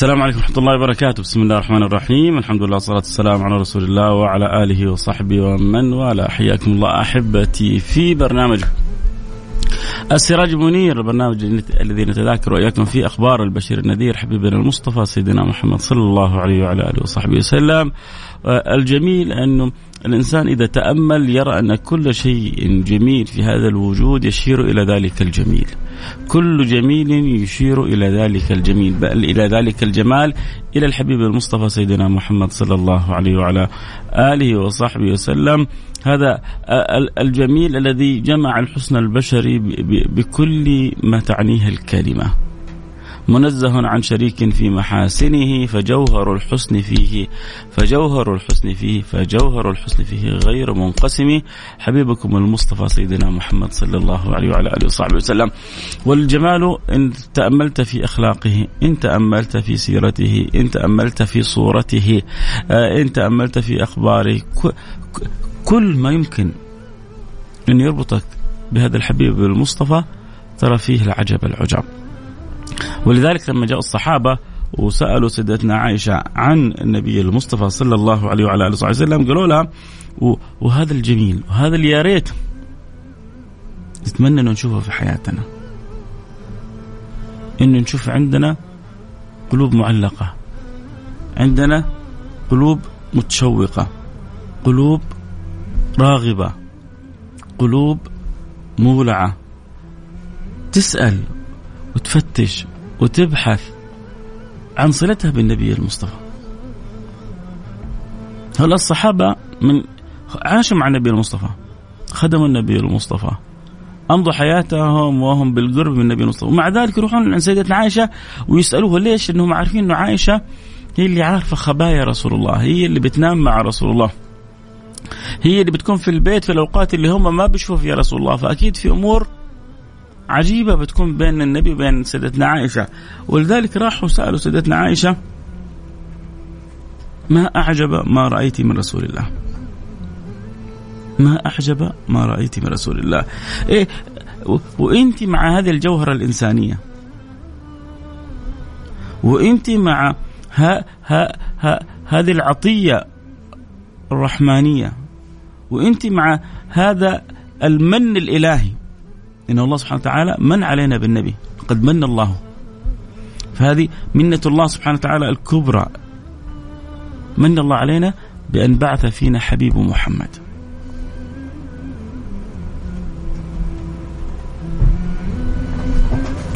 السلام عليكم ورحمة الله وبركاته، بسم الله الرحمن الرحيم، الحمد لله والصلاة والسلام على رسول الله وعلى آله وصحبه ومن والاه، حياكم الله أحبتي في برنامج السراج منير البرنامج الذي نتذاكر وإياكم فيه أخبار البشير النذير حبيبنا المصطفى سيدنا محمد صلى الله عليه وعلى آله وصحبه وسلم. الجميل أنه الإنسان إذا تأمل يرى أن كل شيء جميل في هذا الوجود يشير إلى ذلك الجميل. كل جميل يشير إلى ذلك الجميل بل إلى ذلك الجمال إلى الحبيب المصطفى سيدنا محمد صلى الله عليه وعلى آله وصحبه وسلم. هذا الجميل الذي جمع الحسن البشري بكل ما تعنيه الكلمة. منزه عن شريك في محاسنه فجوهر الحسن فيه فجوهر الحسن فيه فجوهر الحسن فيه غير منقسم. حبيبكم المصطفى سيدنا محمد صلى الله عليه وعلى آله وصحبه وسلم. والجمال إن تأملت في أخلاقه إن تأملت في سيرته إن تأملت في صورته إن تأملت في أخباره. كل ما يمكن إن يربطك بهذا الحبيب المصطفى ترى فيه العجب العجاب. ولذلك لما جاء الصحابة وسألوا سيدتنا عائشة عن النبي المصطفى صلى الله عليه وعلى آله وصحبه وسلم قالوا لها وهذا الجميل وهذا اللي يا ريت نتمنى إنه نشوفه في حياتنا. إنه نشوف عندنا قلوب معلقة عندنا قلوب متشوقة قلوب راغبة قلوب مولعة. تسأل وتفتش وتبحث عن صلتها بالنبي المصطفى. هؤلاء الصحابة من عاشوا مع النبي المصطفى؟ خدموا النبي المصطفى. أمضوا حياتهم وهم بالقرب من النبي المصطفى. ومع ذلك يروحون عند سيدتنا عائشة ويسألوها ليش؟ أنهم عارفين أنه عائشة هي اللي عارفة خبايا رسول الله هي اللي بتنام مع رسول الله. هي اللي بتكون في البيت في الأوقات اللي هم ما بيشوفوا فيها رسول الله. فأكيد في أمور عجيبة بتكون بين النبي وبين سيدتنا عائشة. ولذلك راحوا سألوا سيدتنا عائشة ما أعجب ما رأيت من رسول الله؟ ما أعجب ما رأيت من رسول الله. إيه وإنت مع هذه الجوهرة الإنسانية. وإنت مع ها ها ها هذه العطية الرحمانية. وإنت مع هذا المن الإلهي. إن الله سبحانه وتعالى من علينا بالنبي قد من الله. فهذه منة الله سبحانه وتعالى الكبرى. من الله علينا بأن بعث فينا حبيب محمد.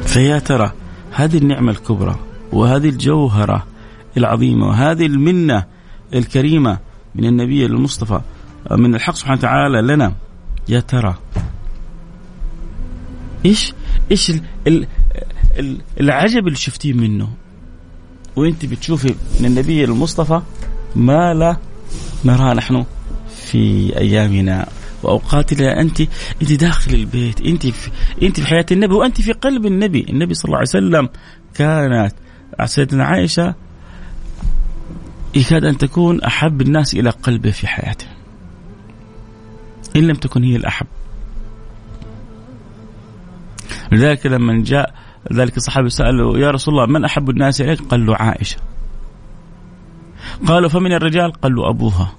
فيا ترى هذه النعمة الكبرى وهذه الجوهرة العظيمة وهذه المنة الكريمة من النبي المصطفى من الحق سبحانه وتعالى لنا يا ترى إيش؟ إيش ال ال ال العجب اللي شفتيه منه؟ وأنت بتشوفي من النبي المصطفى ما لا نراه نحن في أيامنا وأوقاتنا. انت أنت داخل البيت أنت في أنت في حياة النبي وأنت في قلب النبي. النبي صلى الله عليه وسلم كانت سيدنا عائشة يكاد أن تكون أحب الناس إلى قلبه في حياته إن لم تكن هي الأحب. لذلك لما جاء ذلك الصحابي سألوا يا رسول الله من أحب الناس إليك؟ قال له عائشة. قالوا فمن الرجال؟ قال له أبوها.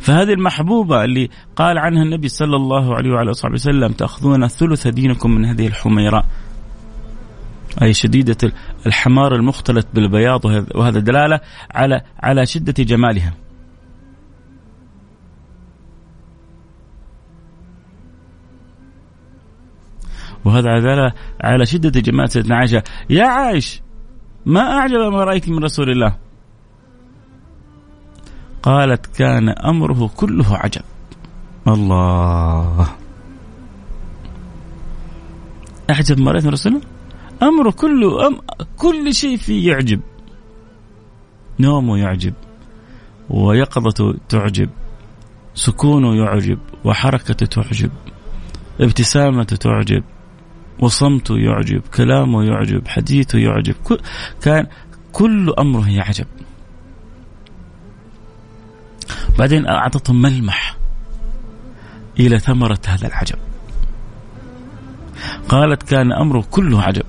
فهذه المحبوبة اللي قال عنها النبي صلى الله عليه وعلى وصحبه وسلم تأخذون ثلث دينكم من هذه الحميراء أي شديدة الحمار المختلط بالبياض وهذا دلالة على على شدة جمالها. وهذا دلالة على شدة جمال سيدنا عائشة. يا عائش ما أعجب ما رأيت من رسول الله؟ قالت كان أمره كله عجب. الله. أعجب ما رأيت من رسول الله؟ أمره كله أم كل شيء فيه يعجب. نومه يعجب ويقظته تعجب سكونه يعجب وحركته تعجب ابتسامته تعجب وصمته يعجب كلامه يعجب حديثه يعجب كان كل أمره يعجب. بعدين أعطتهم ملمح إلى ثمرة هذا العجب. قالت كان أمره كله عجب.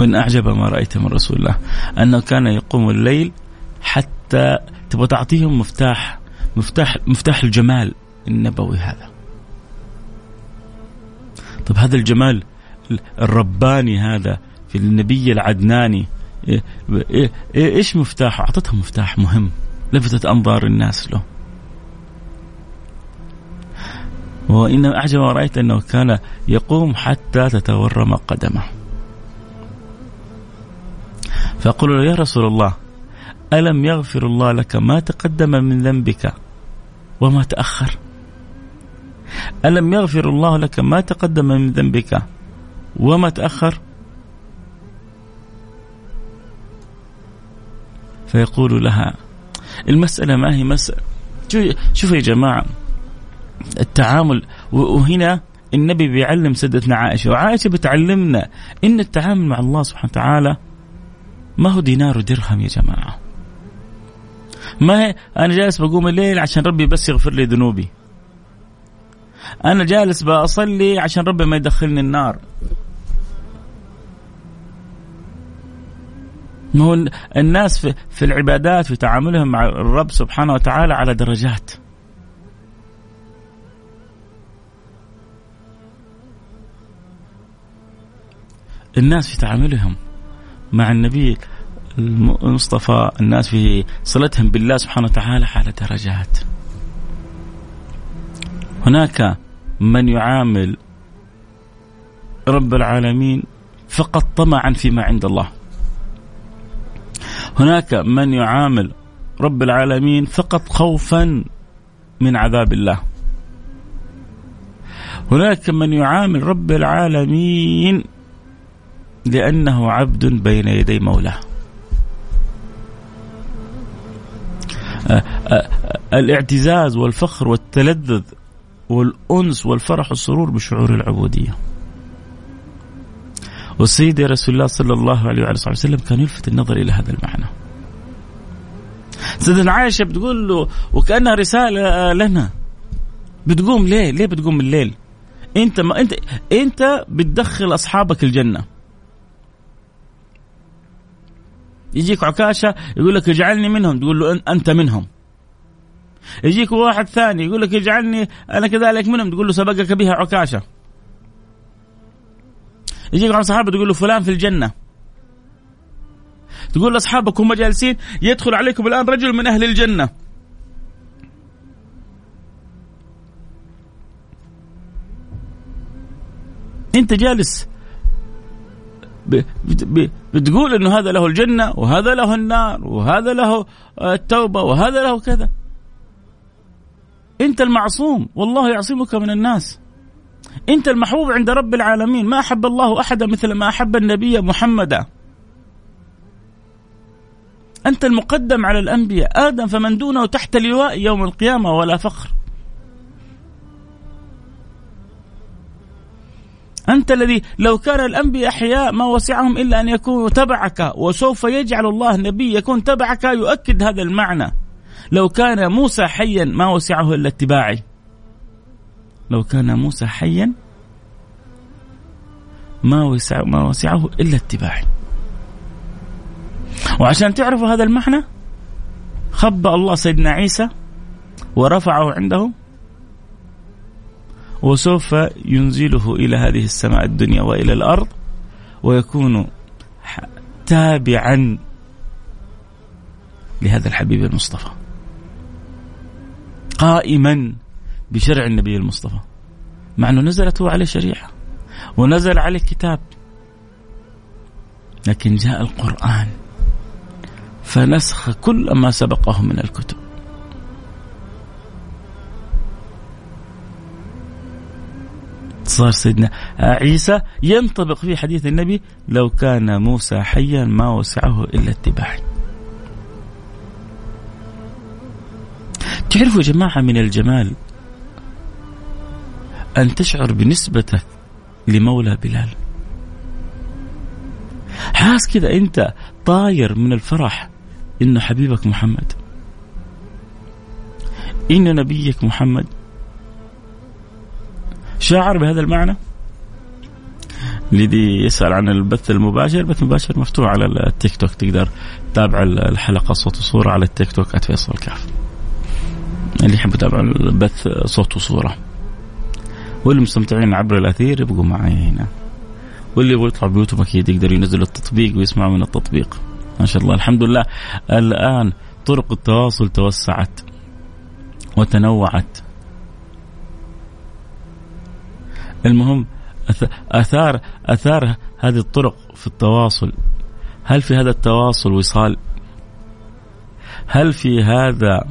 وإن أعجب ما رأيت من رسول الله أنه كان يقوم الليل حتى تبغى تعطيهم مفتاح مفتاح مفتاح الجمال النبوي هذا. طب هذا الجمال الرباني هذا في النبي العدناني إيه إيه إيه إيش مفتاحه؟ اعطتهم مفتاح مهم لفتت أنظار الناس له. وانما أعجب ما رايت أنه كان يقوم حتى تتورم قدمه. فأقول له يا رسول الله ألم يغفر الله لك ما تقدم من ذنبك وما تأخر ألم يغفر الله لك ما تقدم من ذنبك وما تأخر؟ فيقول لها المسألة ما هي مسألة؟ شوفوا يا جماعة التعامل وهنا النبي بيعلم سيدتنا عائشة وعائشة بتعلمنا إن التعامل مع الله سبحانه وتعالى ما هو دينار ودرهم يا جماعة. ما هي أنا جالس بقوم الليل عشان ربي بس يغفر لي ذنوبي. أنا جالس بصلي عشان ربي ما يدخلني النار. ما هو الناس في, في العبادات في تعاملهم مع الرب سبحانه وتعالى على درجات. الناس في تعاملهم مع النبي المصطفى الناس في صلتهم بالله سبحانه وتعالى على درجات. هناك من يعامل رب العالمين فقط طمعا فيما عند الله. هناك من يعامل رب العالمين فقط خوفا من عذاب الله. هناك من يعامل رب العالمين لأنه عبد بين يدي مولاه. الاعتزاز والفخر والتلذذ والأنس والفرح والسرور بشعور العبودية والسيد رسول الله صلى الله عليه وعلى وسلم كان يلفت النظر إلى هذا المعنى سيدنا عائشة بتقول له وكأنها رسالة لنا بتقوم ليه؟ ليه بتقوم الليل؟ أنت ما انت أنت بتدخل أصحابك الجنة يجيك عكاشة يقول لك اجعلني منهم تقول له أنت منهم يجيك واحد ثاني يقول لك اجعلني أنا كذلك منهم تقول له سبقك بها عكاشة. يجيك عن صحابه تقول له فلان في الجنة. تقول لاصحابك هم جالسين يدخل عليكم الآن رجل من أهل الجنة. أنت جالس بتقول إنه هذا له الجنة وهذا له النار وهذا له التوبة وهذا له كذا. انت المعصوم والله يعصمك من الناس. انت المحبوب عند رب العالمين. ما أحب الله أحدا مثل ما أحب النبي محمدا. أنت المقدم على الأنبياء. آدم فمن دونه تحت لواء يوم القيامة ولا فخر. أنت الذي لو كان الأنبياء أحياء ما وسعهم إلا أن يكونوا تبعك وسوف يجعل الله نبي يكون تبعك يؤكد هذا المعنى. لو كان موسى حيا ما وسعه إلا اتباعي. لو كان موسى حيا ما وسع ما وسعه إلا اتباعي. وعشان تعرفوا هذا المعنى خبأ الله سيدنا عيسى ورفعه عنده وسوف ينزله إلى هذه السماء الدنيا وإلى الأرض ويكون تابعا لهذا الحبيب المصطفى. قائما بشرع النبي المصطفى. مع أنه نزلت هو عليه شريعة ونزل عليه كتاب. لكن جاء القرآن فنسخ كل ما سبقه من الكتب. صار سيدنا عيسى ينطبق في حديث النبي لو كان موسى حيا ما وسعه إلا اتباعي. تعرفوا يا جماعة من الجمال أن تشعر بنسبتك لمولى بلال. حاس كذا أنت طاير من الفرح انه حبيبك محمد. إن نبيك محمد شاعر بهذا المعنى الذي يسأل عن البث المباشر البث المباشر مفتوح على التيك توك تقدر تتابع الحلقة صوت وصورة على التيك توك @فيصل كاف اللي يحب يتابع البث صوت وصورة. واللي مستمتعين عبر الأثير يبقوا معي هنا. واللي يبغوا يطلع بيوتهم أكيد يقدروا ينزلوا التطبيق ويسمعوا من التطبيق. ما شاء الله. الحمد لله. الآن طرق التواصل توسعت وتنوعت. المهم آثار آثار هذه الطرق في التواصل. هل في هذا التواصل وصال؟ هل في هذا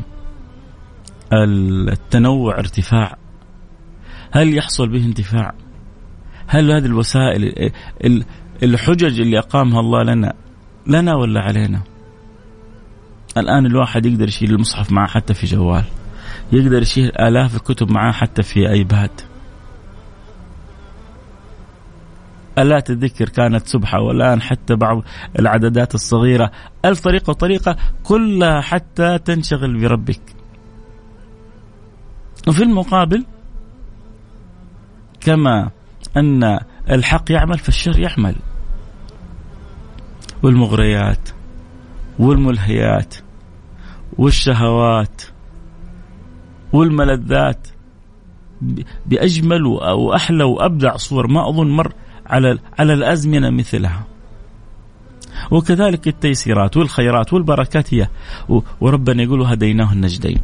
التنوع ارتفاع؟ هل يحصل به انتفاع؟ هل هذه الوسائل الحجج اللي أقامها الله لنا لنا ولا علينا؟ الآن الواحد يقدر يشيل المصحف معه حتى في جوال يقدر يشيل آلاف الكتب معاه حتى في آيباد آلات الذكر كانت سبحة والآن حتى بعض العددات الصغيرة ألف طريقة وطريقة كلها حتى تنشغل بربك وفي المقابل كما أن الحق يعمل فالشر يعمل والمغريات والملهيات والشهوات والملذات بأجمل وأحلى وأبدع صور ما أظن مر على على الأزمنة مثلها. وكذلك التيسيرات والخيرات والبركات هي وربنا يقول هديناه النجدين.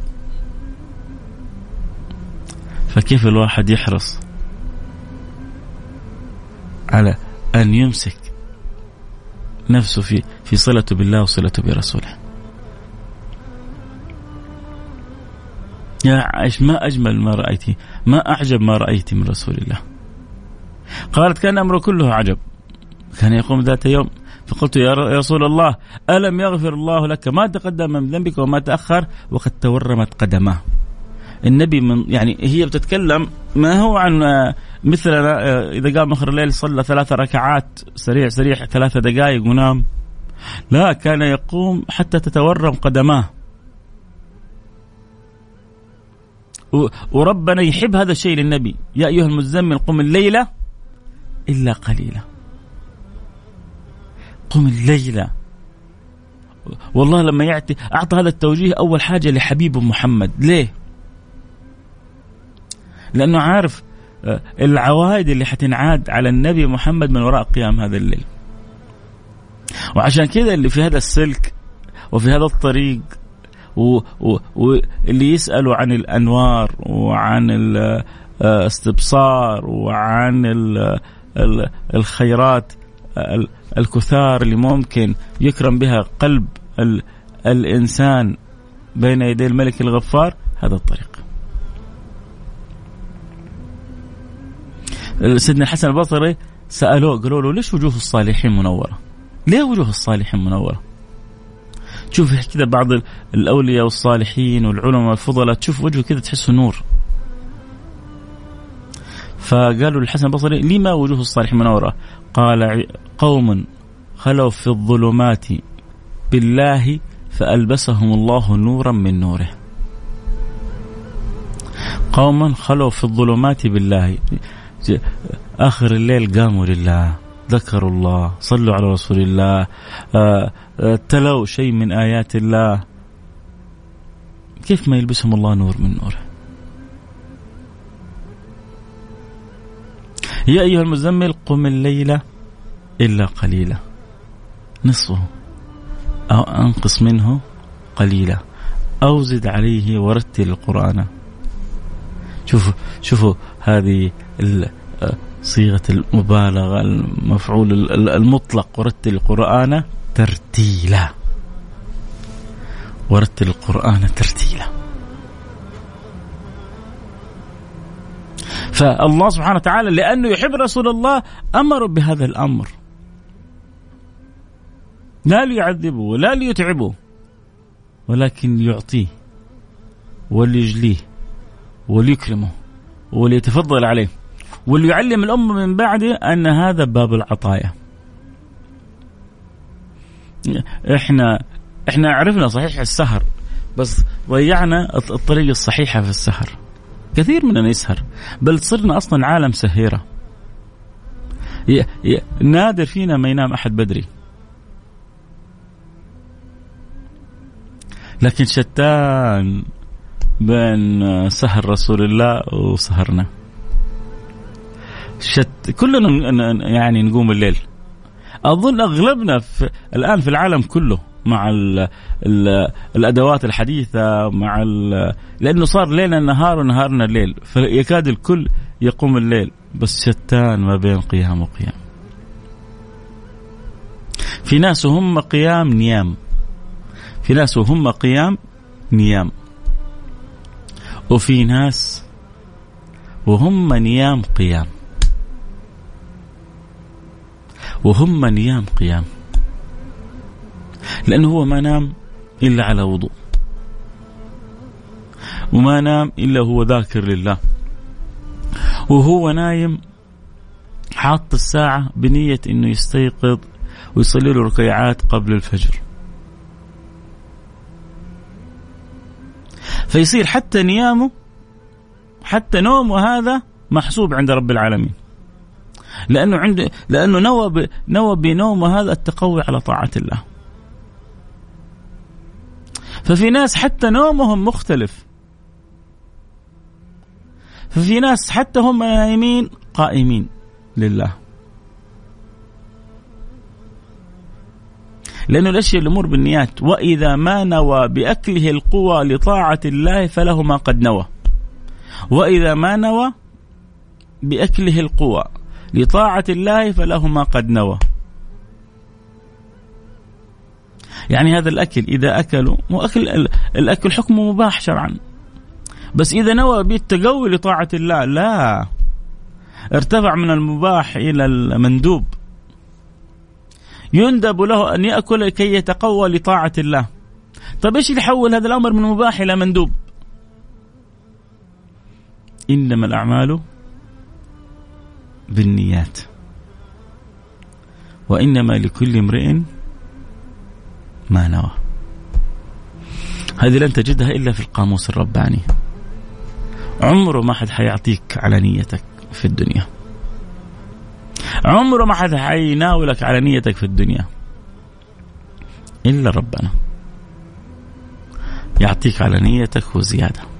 فكيف الواحد يحرص على أن يمسك نفسه في في صلته بالله وصلته برسوله. يا عائش ما أجمل ما رأيتي، ما أعجب ما رأيت من رسول الله. قالت كان أمره كله عجب كان يقوم ذات يوم فقلت يا رسول الله ألم يغفر الله لك ما تقدم من ذنبك وما تأخر وقد تورمت قدماه النبي من يعني هي بتتكلم ما هو عن مثلنا إذا قام آخر الليل صلى ثلاث ركعات سريع سريع ثلاث دقائق ونام. لا كان يقوم حتى تتورم قدماه. وربنا يحب هذا الشيء للنبي. يا أيها المزمل قم الليلة إلا قليلا. قم الليلة. والله لما يعطي أعطى هذا التوجيه أول حاجة لحبيبه محمد. ليه؟ لأنه عارف آه، العوائد اللي حتنعاد على النبي محمد من وراء قيام هذا الليل وعشان كذا اللي في هذا السلك وفي هذا الطريق واللي يسألوا عن الأنوار وعن الاستبصار وعن الخيرات الكثار اللي ممكن يكرم بها قلب الإنسان بين يدي الملك الغفار هذا الطريق. سيدنا الحسن البصري سألوه قالوا له ليش وجوه الصالحين منورة؟ ليه وجوه الصالحين منورة؟ تشوف كذا بعض الأولياء والصالحين والعلماء الفضلاء تشوف وجهه كذا تحسه نور فقالوا للحسن البصري لما وجوه الصالحين منورة قال قوم خلوا في الظلمات بالله فألبسهم الله نورا من نوره قوما خلوا في الظلمات بالله آخر الليل قاموا لله ذكروا الله صلوا على رسول الله آه، آه، تلوا شيء من آيات الله. كيف ما يلبسهم الله نور من نوره يا أيها المزمل قم الليل إلا قليلا. نصفه. أو أنقص منه قليلا. أو زد عليه ورتل القرآن. شوفوا شوفوا هذه صيغة المبالغة المفعول المطلق. ورتل القرآن ترتيلا. ورتل القرآن ترتيلا. فالله سبحانه وتعالى لأنه يحب رسول الله أمر بهذا الأمر. لا ليعذبه ولا ليتعبه ولكن ليعطيه وليجليه وليكرمه وليتفضل عليه. وليعلم الأمة من بعده أن هذا باب العطايا. إحنا إحنا عرفنا صحيح السهر بس ضيعنا الطريقة الصحيحة في السهر. كثير مننا يسهر بل صرنا أصلا عالم سهيرة. نادر فينا ما ينام أحد بدري. لكن شتان بين سهر رسول الله وسهرنا. شت كلنا يعني نقوم الليل. أظن أغلبنا في الآن في العالم كله مع ال ال الأدوات الحديثة مع لأنه صار ليلنا نهار ونهارنا الليل فيكاد الكل يقوم الليل بس شتان ما بين قيام وقيام. في ناس وهم قيام نيام. في ناس وهم قيام نيام. وفي ناس وهم نيام قيام. وهم نيام قيام. لأنه هو ما نام إلا على وضوء. وما نام إلا هو ذاكر لله. وهو نايم حاط الساعة بنية أنه يستيقظ ويصلي له ركيعات قبل الفجر. فيصير حتى نيامه حتى نومه هذا محسوب عند رب العالمين. لأنه عنده لأنه نوى ب... نوى بنومه هذا التقوي على طاعة الله. ففي ناس حتى نومهم مختلف. ففي ناس حتى هم نايمين قائمين لله. لأنه الأشياء الأمور بالنيات وإذا ما نوى بأكله القوى لطاعة الله فله ما قد نوى. وإذا ما نوى بأكله القوى لطاعة الله فله ما قد نوى. يعني هذا الأكل إذا أكلوا مو أكل الأكل حكمه مباح شرعا. بس إذا نوى بالتقوي لطاعة الله لا. ارتفع من المباح إلى المندوب. يندب له أن يأكل كي يتقوى لطاعة الله. طيب إيش اللي يحول هذا الأمر من مباح إلى مندوب؟ إنما الأعمال بالنيات. وإنما لكل امرئ ما نوى. هذه لن تجدها إلا في القاموس الرباني. عمره ما حد حيعطيك على نيتك في الدنيا. عمره ما حد حيناولك على نيتك في الدنيا. إلا ربنا. يعطيك على نيتك وزيادة.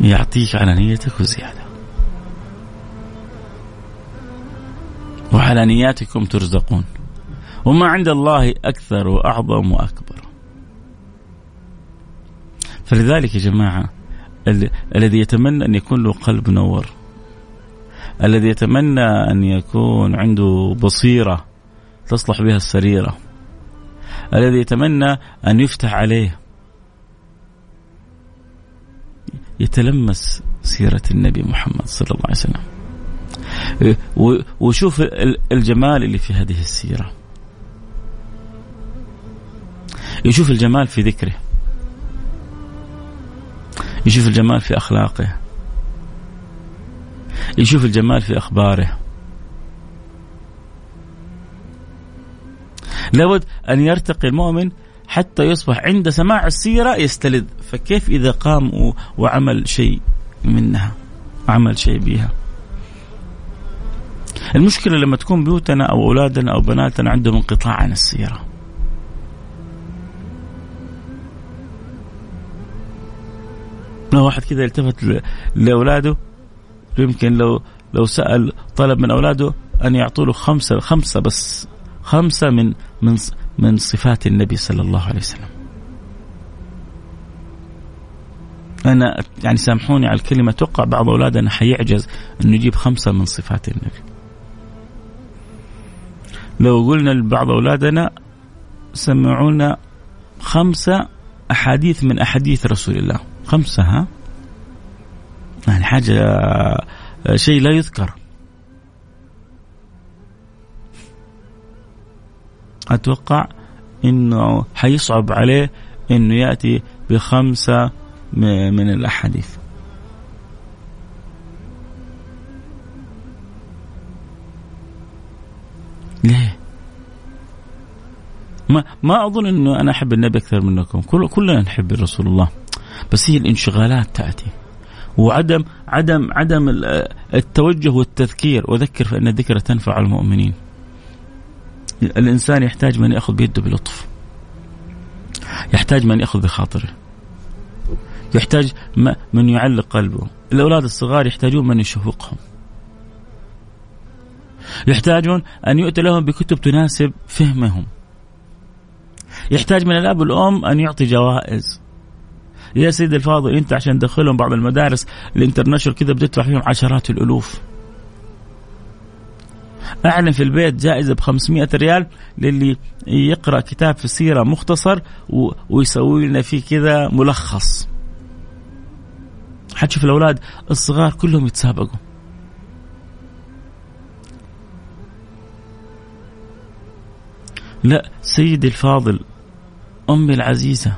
يعطيك على نيتك وزيادة. وعلى نياتكم ترزقون. وما عند الله أكثر وأعظم وأكبر. فلذلك يا جماعة الذي يتمنى أن يكون له قلب نور. الذي يتمنى أن يكون عنده بصيرة تصلح بها السريرة. الذي يتمنى أن يفتح عليه يتلمس سيرة النبي محمد صلى الله عليه وسلم. وشوف الجمال اللي في هذه السيرة. يشوف الجمال في ذكره. يشوف الجمال في أخلاقه. يشوف الجمال في أخباره. لابد أن يرتقي المؤمن حتى يصبح عند سماع السيرة يستلذ. فكيف إذا قام وعمل شيء منها؟ عمل شيء بها. المشكلة لما تكون بيوتنا أو أولادنا أو بناتنا عندهم انقطاع عن السيرة. لو واحد كذا التفت لأولاده يمكن لو لو سأل طلب من أولاده أن يعطوا له خمسه خمسة بس خمسة من من من صفات النبي صلى الله عليه وسلم. أنا يعني سامحوني على الكلمة أتوقع بعض أولادنا حيعجز انه يجيب خمسة من صفات النبي. لو قلنا لبعض أولادنا سمعونا خمسة أحاديث من أحاديث رسول الله. خمسة ها يعني حاجة شيء لا يذكر أتوقع أنه حيصعب عليه أنه يأتي بخمسة من الأحاديث ليه؟ ما ما أظن إنه أنا أحب النبي أكثر منكم، كل كلنا نحب رسول الله. بس هي الانشغالات تأتي وعدم عدم عدم التوجه والتذكير وذكر فإن الذكر تنفع المؤمنين. الإنسان يحتاج من يأخذ بيده بلطف. يحتاج من يأخذ بخاطره. يحتاج من يعلق قلبه. الأولاد الصغار يحتاجون من يشوقهم. يحتاجون أن يؤتى لهم بكتب تناسب فهمهم. يحتاج من الأب والأم أن يعطي جوائز يا سيدي الفاضل أنت عشان تدخلهم بعض المدارس الانترناشونال كذا بتدفع فيهم عشرات الألوف أعلن في البيت جائزة ب 500 ريال للي يقرأ كتاب في السيره مختصر ويسوي لنا فيه كذا ملخص. حتشوف الأولاد الصغار كلهم يتسابقوا. لا سيدي الفاضل أمي العزيزة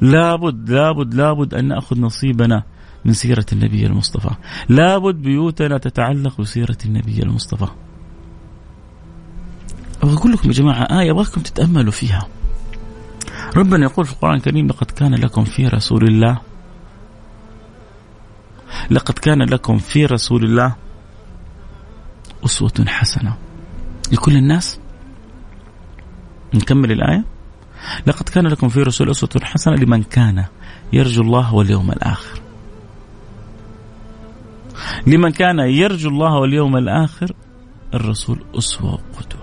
لابد لابد لابد أن نأخذ نصيبنا من سيرة النبي المصطفى. لابد بيوتنا تتعلق بسيرة النبي المصطفى. أبغى أقول لكم يا جماعة آية ابغاكم تتأملوا فيها. ربنا يقول في القرآن الكريم لقد كان لكم في رسول الله لقد كان لكم في رسول الله أسوة حسنة. لكل الناس؟ نكمل الآية. لقد كان لكم في رسول أسوة حسنة. لمن كان يرجو الله واليوم الآخر. لمن كان يرجو الله واليوم الآخر الرسول أسوة وقدوة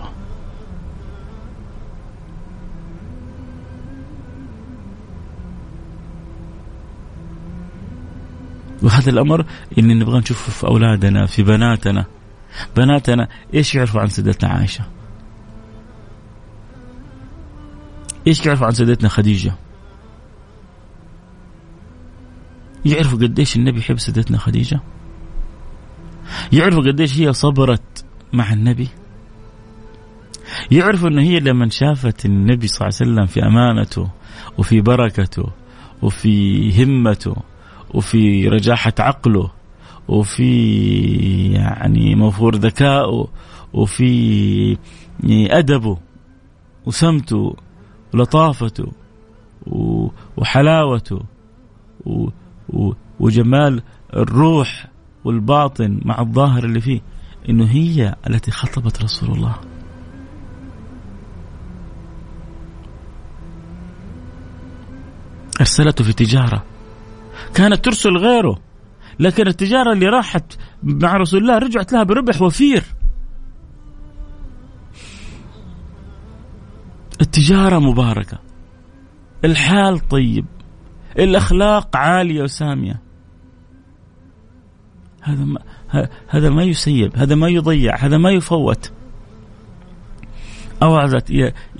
وهذا الأمر اللي نبغى نشوفه في أولادنا في بناتنا بناتنا إيش يعرفوا عن سيدتنا عائشة إيش يعرفوا عن سيدتنا خديجة؟ يعرفوا قديش النبي يحب سيدتنا خديجة؟ يعرفوا قديش هي صبرت مع النبي؟ يعرفوا إنه هي لما شافت النبي صلى الله عليه وسلم في أمانته وفي بركته وفي همته وفي رجاحة عقله وفي يعني موفور ذكائه وفي أدبه وسمته ولطافته وحلاوته وجمال الروح والباطن مع الظاهر اللي فيه. إنه هي التي خطبت رسول الله. أرسلته في تجارة. كانت ترسل غيره. لكن التجارة اللي راحت مع رسول الله رجعت لها بربح وفير. التجارة مباركة. الحال طيب. الأخلاق عالية وسامية. هذا ما هذا ما يسيب هذا ما يضيع هذا ما يفوت. أوعزت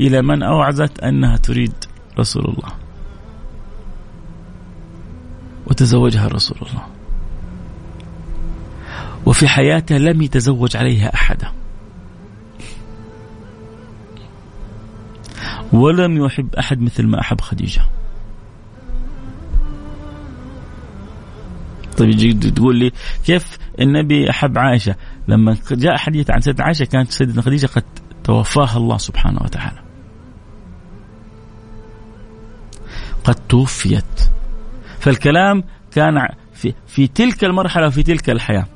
إلى من أوعزت أنها تريد رسول الله. وتزوجها رسول الله. وفي حياتها لم يتزوج عليها أحدا. ولم يحب أحد مثل ما أحب خديجة. طيب يجي تقول لي كيف النبي أحب عائشة؟ لما جاء حديث عن سيدة عائشة كانت سيدة خديجة قد توفاها الله سبحانه وتعالى. قد توفيت. فالكلام كان في, في تلك المرحلة وفي تلك الحياة.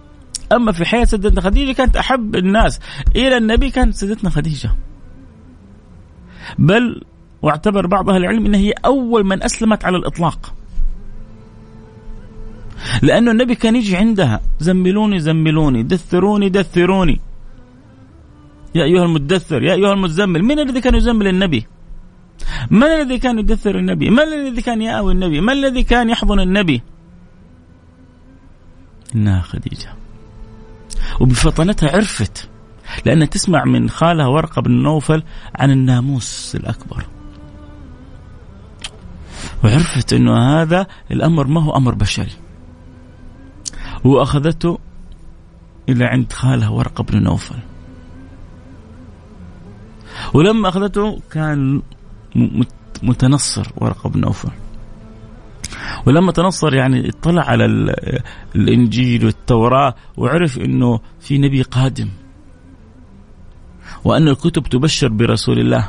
أما في حياة سيدتنا خديجة كانت أحب الناس. إلى النبي كانت سيدتنا خديجة. بل واعتبر بعض أهل العلم أنها هي أول من أسلمت على الإطلاق. لأنه النبي كان يجي عندها زملوني زملوني دثروني دثروني. يا أيها المدثر يا أيها المزمل من الذي كان يزمل النبي؟ من الذي كان يدثر النبي؟ من الذي كان يأوي النبي؟ من الذي كان يحضن النبي؟ إنها خديجة. وبفطنتها عرفت لأنها تسمع من خالها ورقة بن نوفل عن الناموس الأكبر. وعرفت أنه هذا الأمر ما هو أمر بشري. وأخذته إلى عند خالها ورقة بن نوفل. ولما أخذته كان متنصر ورقة بن نوفل ولما تنصر يعني اطلع على الإنجيل والتوراة وعرف إنه في نبي قادم. وأن الكتب تبشر برسول الله.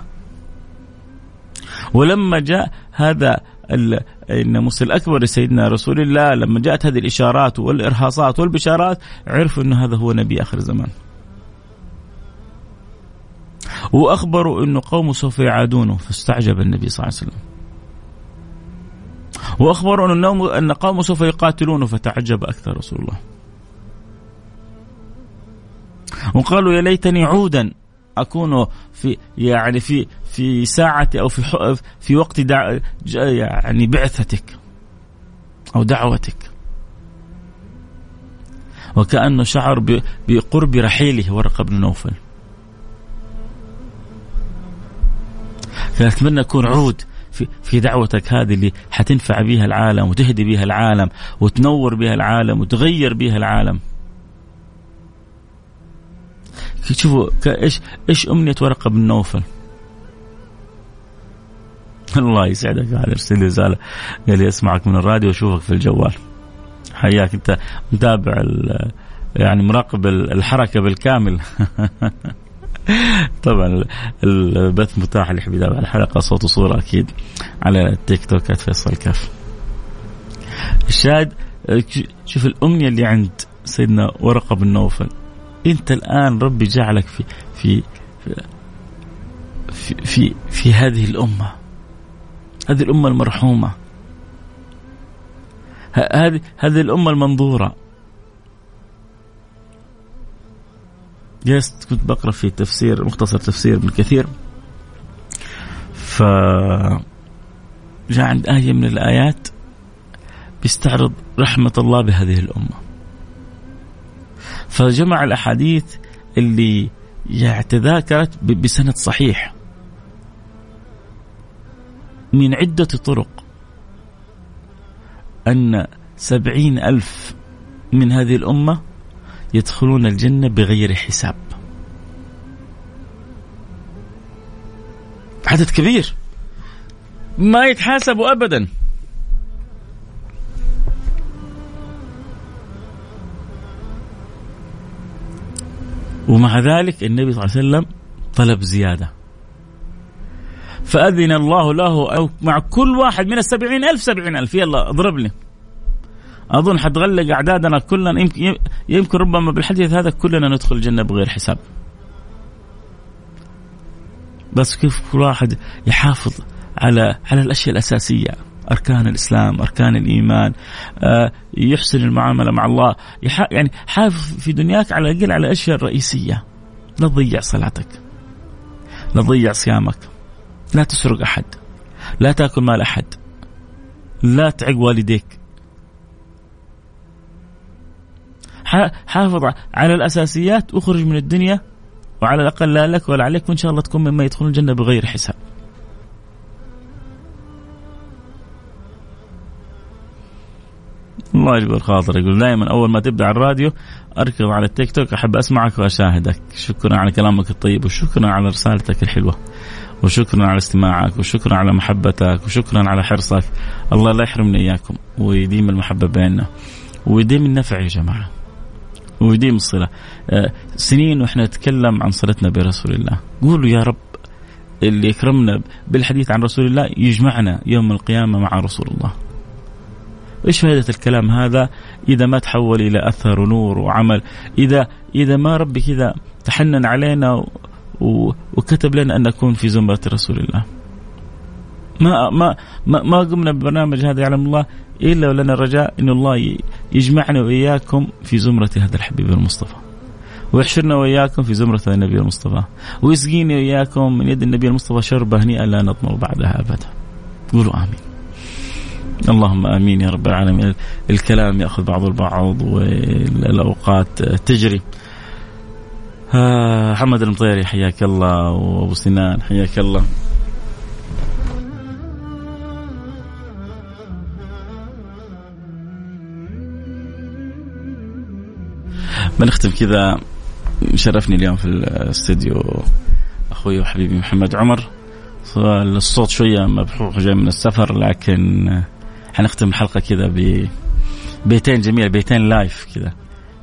ولما جاء هذا الناموس الأكبر لسيدنا رسول الله لما جاءت هذه الإشارات والإرهاصات والبشارات عرفوا إنه هذا هو نبي آخر الزمان. وأخبروا إنه قومه سوف يعادونه فاستعجب النبي صلى الله عليه وسلم. وأخبروا ان إن قومه سوف يقاتلونه فتعجب أكثر رسول الله. وقالوا يا ليتني عودا أكون في يعني في في ساعة أو في في وقت دع يعني بعثتك أو دعوتك. وكأنه شعر بقرب رحيله ورقه بن نوفل. كان اتمنى اكون عود في في دعوتك هذه اللي حتنفع بها العالم وتهدي بها العالم وتنور بها العالم وتغير بها العالم. شوفوا إيش إيش أمنية ورقة بن نوفل؟ الله يسعدك قاعد ارسل لي رسالة قال لي أسمعك من الراديو وأشوفك في الجوال. حياك أنت متابع يعني مراقب الحركة بالكامل طبعا البث متاح اللي يحب يتابع الحلقة صوت وصورة أكيد على التيك توك فيصل كاف. الشاهد شوف الأمنية اللي عند سيدنا ورقة بن نوفل. أنت الآن ربي جعلك في في في في, في هذه الأمة. هذه الأمة المرحومة. هذه هذه الأمة المنظورة. جلست كنت بقرأ في تفسير مختصر تفسير ابن كثير. ف جاء عند آية من الآيات بيستعرض رحمة الله بهذه الأمة. فجمع الأحاديث اللي يعني تذاكرت بسند صحيح. من عدة طرق. أن سبعين ألف من هذه الأمة يدخلون الجنة بغير حساب. عدد كبير. ما يتحاسبوا أبدا. ومع ذلك النبي صلى الله عليه وسلم طلب زيادة. فأذن الله له أو مع كل واحد من السبعين ألف سبعين ألف. يلا اضرب لي. أظن حتغلق أعدادنا كلنا يمكن يمكن ربما بالحديث هذا كلنا ندخل الجنة بغير حساب. بس كيف كل واحد يحافظ على على الأشياء الأساسية أركان الإسلام، أركان الإيمان، آه يحسن المعاملة مع الله، يعني حافظ في دنياك على الأقل على الاشياء الرئيسيه. لا تضيع صلاتك. لا تضيع صيامك. لا تسرق أحد. لا تأكل مال أحد. لا تعق والديك. حافظ على الأساسيات واخرج من الدنيا وعلى الأقل لا لك ولا عليك وإن شاء الله تكون مما يدخلون الجنة بغير حساب. الله يجبر خاطر يقول دائما أول ما تبدأ على الراديو أركض على التيك توك أحب أسمعك وأشاهدك. شكرا على كلامك الطيب وشكرا على رسالتك الحلوة وشكرا على استماعك وشكرا على محبتك وشكرا على حرصك. الله لا يحرمنا إياكم ويديم المحبة بيننا ويديم النفع يا جماعة. ويديم الصلة آه، سنين وإحنا نتكلم عن صلتنا برسول الله. قولوا يا رب اللي يكرمنا بالحديث عن رسول الله يجمعنا يوم القيامة مع رسول الله. إيش فائدة الكلام هذا؟ إذا ما تحول إلى أثر ونور وعمل إذا إذا ما ربي كذا تحنن علينا وكتب لنا أن نكون في زمرة رسول الله. ما ما ما, ما قمنا ببرنامج هذا يعلم الله إلا ولنا الرجاء إن الله يجمعنا وإياكم في زمرة هذا الحبيب المصطفى. ويحشرنا وإياكم في زمرة النبي المصطفى. ويسقيني وإياكم من يد النبي المصطفى شربة هنيئا لا نطمع بعدها ابدا. قولوا آمين. اللهم آمين يا رب العالمين. الكلام يأخذ بعض البعض والأوقات تجري. آه المطيري حياك الله. وأبو سنان حياك الله. بنختم كذا. شرفني اليوم في الاستديو أخوي وحبيبي محمد عمر. الصوت شوية مبحوح جاي من السفر لكن حنختم الحلقة كذا ببيتين جميله بيتين لايف كذا.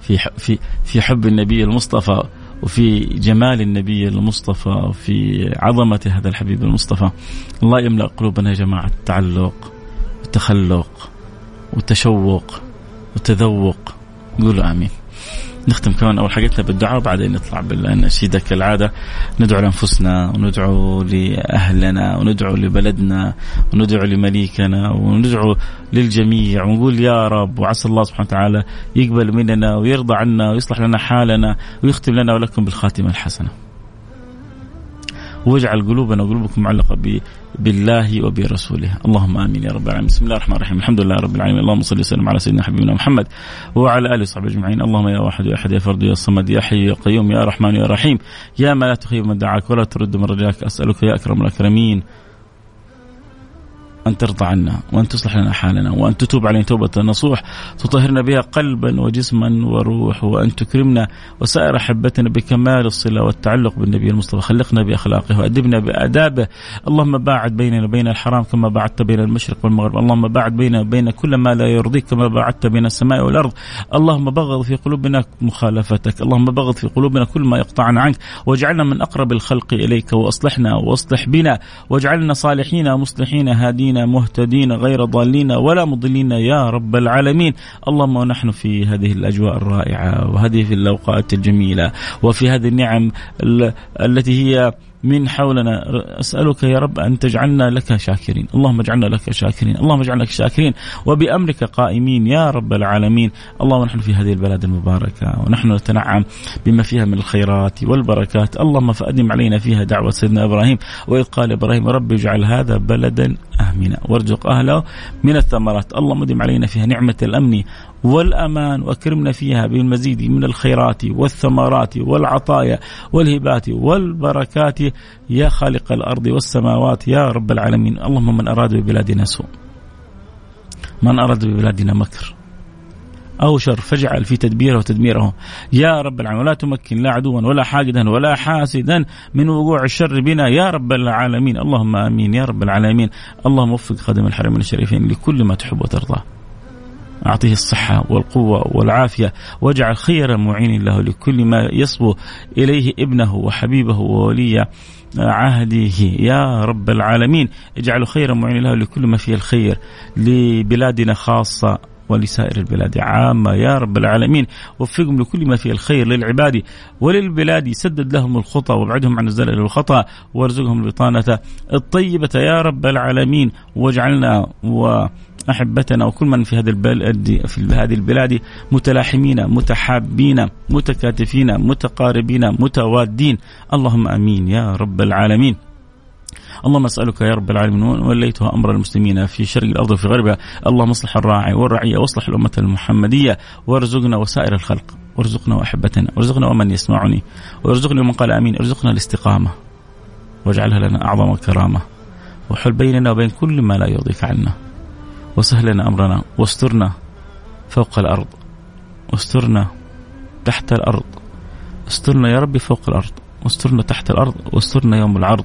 في في في حب النبي المصطفى وفي جمال النبي المصطفى وفي عظمة هذا الحبيب المصطفى. الله يملأ قلوبنا يا جماعة. تعلق وتخلق وتشوق وتذوق قولوا آمين. نختم كمان أول حلقتنا بالدعاء وبعدين نطلع بالنشيدة كالعادة ندعو لأنفسنا وندعو لأهلنا وندعو لبلدنا وندعو لمليكنا وندعو للجميع ونقول يا رب وعسى الله سبحانه وتعالى يقبل مننا ويرضى عنا ويصلح لنا حالنا ويختم لنا ولكم بالخاتمة الحسنة. واجعل قلوبنا وقلوبكم معلقة بالله وبرسوله. اللهم آمين يا رب العالمين. بسم الله الرحمن الرحيم. الحمد لله رب العالمين. اللهم صل وسلم على سيدنا حبيبنا محمد وعلى آله وصحبه أجمعين. اللهم يا واحد يا أحد يا فرد يا صمد يا حي يا قيوم يا رحمن يا رحيم. يا ما لا تخيب من دعاك ولا ترد من رجاك. أسألك يا أكرم الأكرمين. أن ترضى عنا وأن تصلح لنا حالنا وأن تتوب علينا توبة. نصوح تطهرنا بها قلبا وجسما وروح وأن تكرمنا وسائر أحبتنا بكمال الصلة والتعلق بالنبي المصطفى. خلقنا بأخلاقه وأدبنا بآدابه. اللهم باعد بيننا وبين الحرام كما باعدت بين المشرق والمغرب. اللهم باعد بيننا وبين كل ما لا يرضيك كما باعدت بين السماء والأرض. اللهم بغض في قلوبنا مخالفتك. اللهم بغض في قلوبنا كل ما يقطعنا عنك. واجعلنا من أقرب الخلق إليك وأصلحنا وأصلح بنا. واجعلنا صالحين مصلحين هادين مهتدين غير ضالين ولا مضلين يا رب العالمين. اللهم ونحن في هذه الأجواء الرائعة وهذه في الأوقات الجميلة وفي هذه النعم التي هي من حولنا. أسألك يا رب أن تجعلنا لك شاكرين. اللهم اجعلنا لك شاكرين. اللهم اجعلنا لك شاكرين. وبأمرك قائمين يا رب العالمين. اللهم نحن في هذه البلد المباركة ونحن نتنعم بما فيها من الخيرات والبركات. اللهم فأدم علينا فيها دعوة سيدنا إبراهيم. وإذ قال إبراهيم رب اجعل هذا بلدا آمنا وارزق أهله من الثمرات. اللهم آدم علينا فيها نعمة الأمن والأمان وأكرمنا فيها بالمزيد من الخيرات والثمرات والعطايا والهبات والبركات. يا خالق الأرض والسماوات يا رب العالمين. اللهم من أراد ببلادنا سوء من أراد ببلادنا مكر أو شر فاجعل في تدبيره وتدميره. يا رب العالمين ولا تمكن لا عدوا ولا حاقدا ولا حاسدا من وقوع الشر بنا يا رب العالمين. اللهم آمين يا رب العالمين. اللهم وفق خادم الحرمين الشريفين لكل ما تحب وترضى. أعطيه الصحة والقوة والعافية واجعل خير معين له لكل ما يصبو إليه ابنه وحبيبه وولي عهده. يا رب العالمين اجعله خير معين له لكل ما فيه الخير لبلادنا خاصة. ولسائر البلاد. عامة يا رب العالمين وفقهم لكل ما فيه الخير للعباد وللبلاد سدد لهم الخطى وابعدهم عن الزلل والخطأ وارزقهم البطانة الطيبة يا رب العالمين. واجعلنا و احبتنا وكل من في هذه البلد في هذه البلاد متلاحمين متحابين متكاتفين متقاربين متوادين. اللهم آمين يا رب العالمين. اللهم أسألك يا رب العالمين وليتها أمر المسلمين في شرق الأرض وفي غربها. اللهم اصلح الراعي والرعية واصلح الأمة المحمدية وارزقنا وسائر الخلق. وارزقنا واحبتنا وارزقنا ومن يسمعني وارزقنا ومن قال آمين ارزقنا الاستقامة. واجعلها لنا أعظم كرامة. وحل بيننا وبين كل ما لا يرضيك عنا. وسهل لنا أمرنا واسترنا فوق الأرض. واسترنا تحت الأرض. استرنا يا ربي فوق الأرض. واسترنا تحت الأرض واسترنا يوم العرض.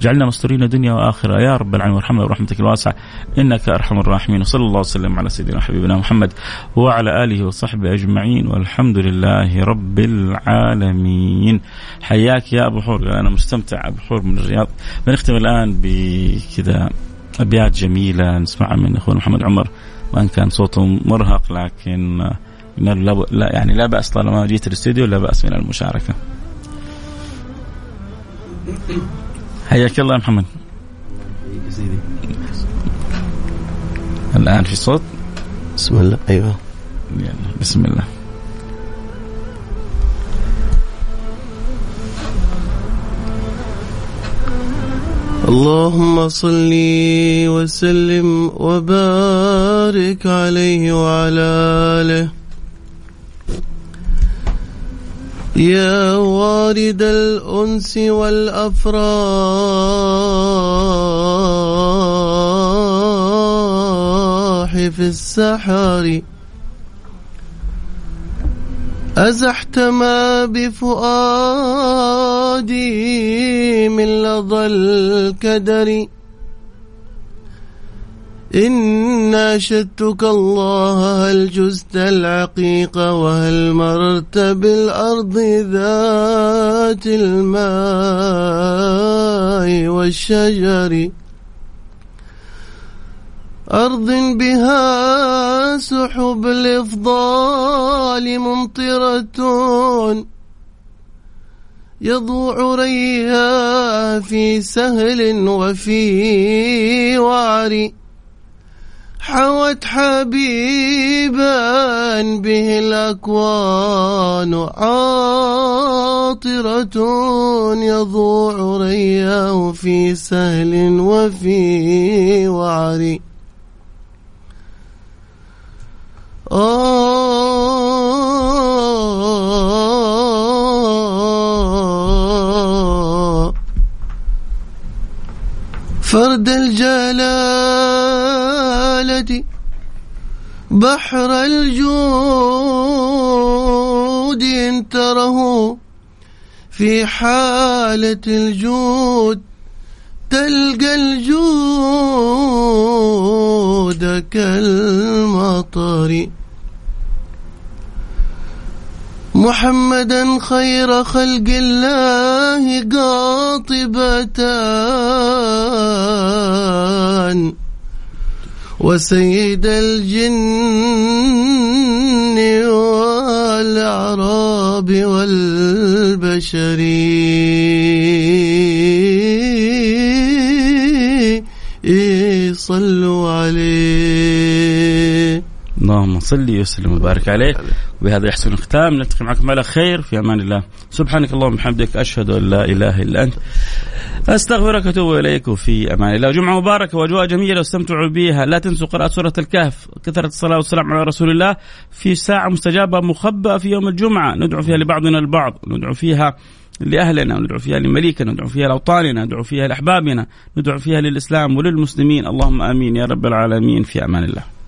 جعلنا مستورين دنيا واخره يا رب العالمين وارحمنا برحمتك الواسعة. إنك أرحم الراحمين. وصلى الله وسلم على سيدنا حبيبنا محمد وعلى آله وصحبه أجمعين. والحمد لله رب العالمين. حياك يا أبو حور. أنا مستمتع أبو حور من الرياض. بنختم الآن بكذا أبيات جميلة نسمعها من أخونا محمد عمر. وإن كان صوته مرهق لكن لا يعني لا بأس طالما جيت الاستوديو لا بأس من المشاركة. حياك الله يا محمد. الآن في صوت؟ بسم الله أيوه. يلا بسم الله. اللهم صل وسلم وبارك عليه وعلى آله. يا وارد الأنس والأفراح في السحر. أزحت ما بفؤادي من لظى الكدر. إن ناشدتك الله هل جزت العقيق وهل مررت بالأرض ذات الماء والشجر أرض بها سحب الإفضال ممطرة يضوع ريها في سهل وفي وعر حوت حبيبا به الأكوان عاطرة يضوع رياه في سهل وفي وعر. فرد الجلالة بحر الجود إن تره في حالة الجود تلقى الجود كالمطر محمدا خير خلق الله قاطبة وسيد الجن والأعراب والبشر صلوا عليه. اللهم صل وسلم وبارك عليه. وبهذا يحسن الختام. نلتقي معكم على خير. في أمان الله. سبحانك اللهم وبحمدك. أشهد أن لا إله إلا أنت. أستغفرك وأتوب إليك. وفي أمان الله. جمعة مباركة وأجواء جميلة واستمتعوا بها. لا تنسوا قراءة سورة الكهف. كثرة الصلاة والسلام على رسول الله. في ساعة مستجابة مخبأة في يوم الجمعة. ندعو فيها لبعضنا البعض. ندعو فيها لأهلنا. ندعو فيها لمليكنا. ندعو فيها لأوطاننا. ندعو فيها لأحبابنا. ندعو فيها للإسلام وللمسلمين. اللهم آمين يا رب العالمين. في أمان الله.